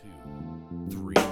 two, three.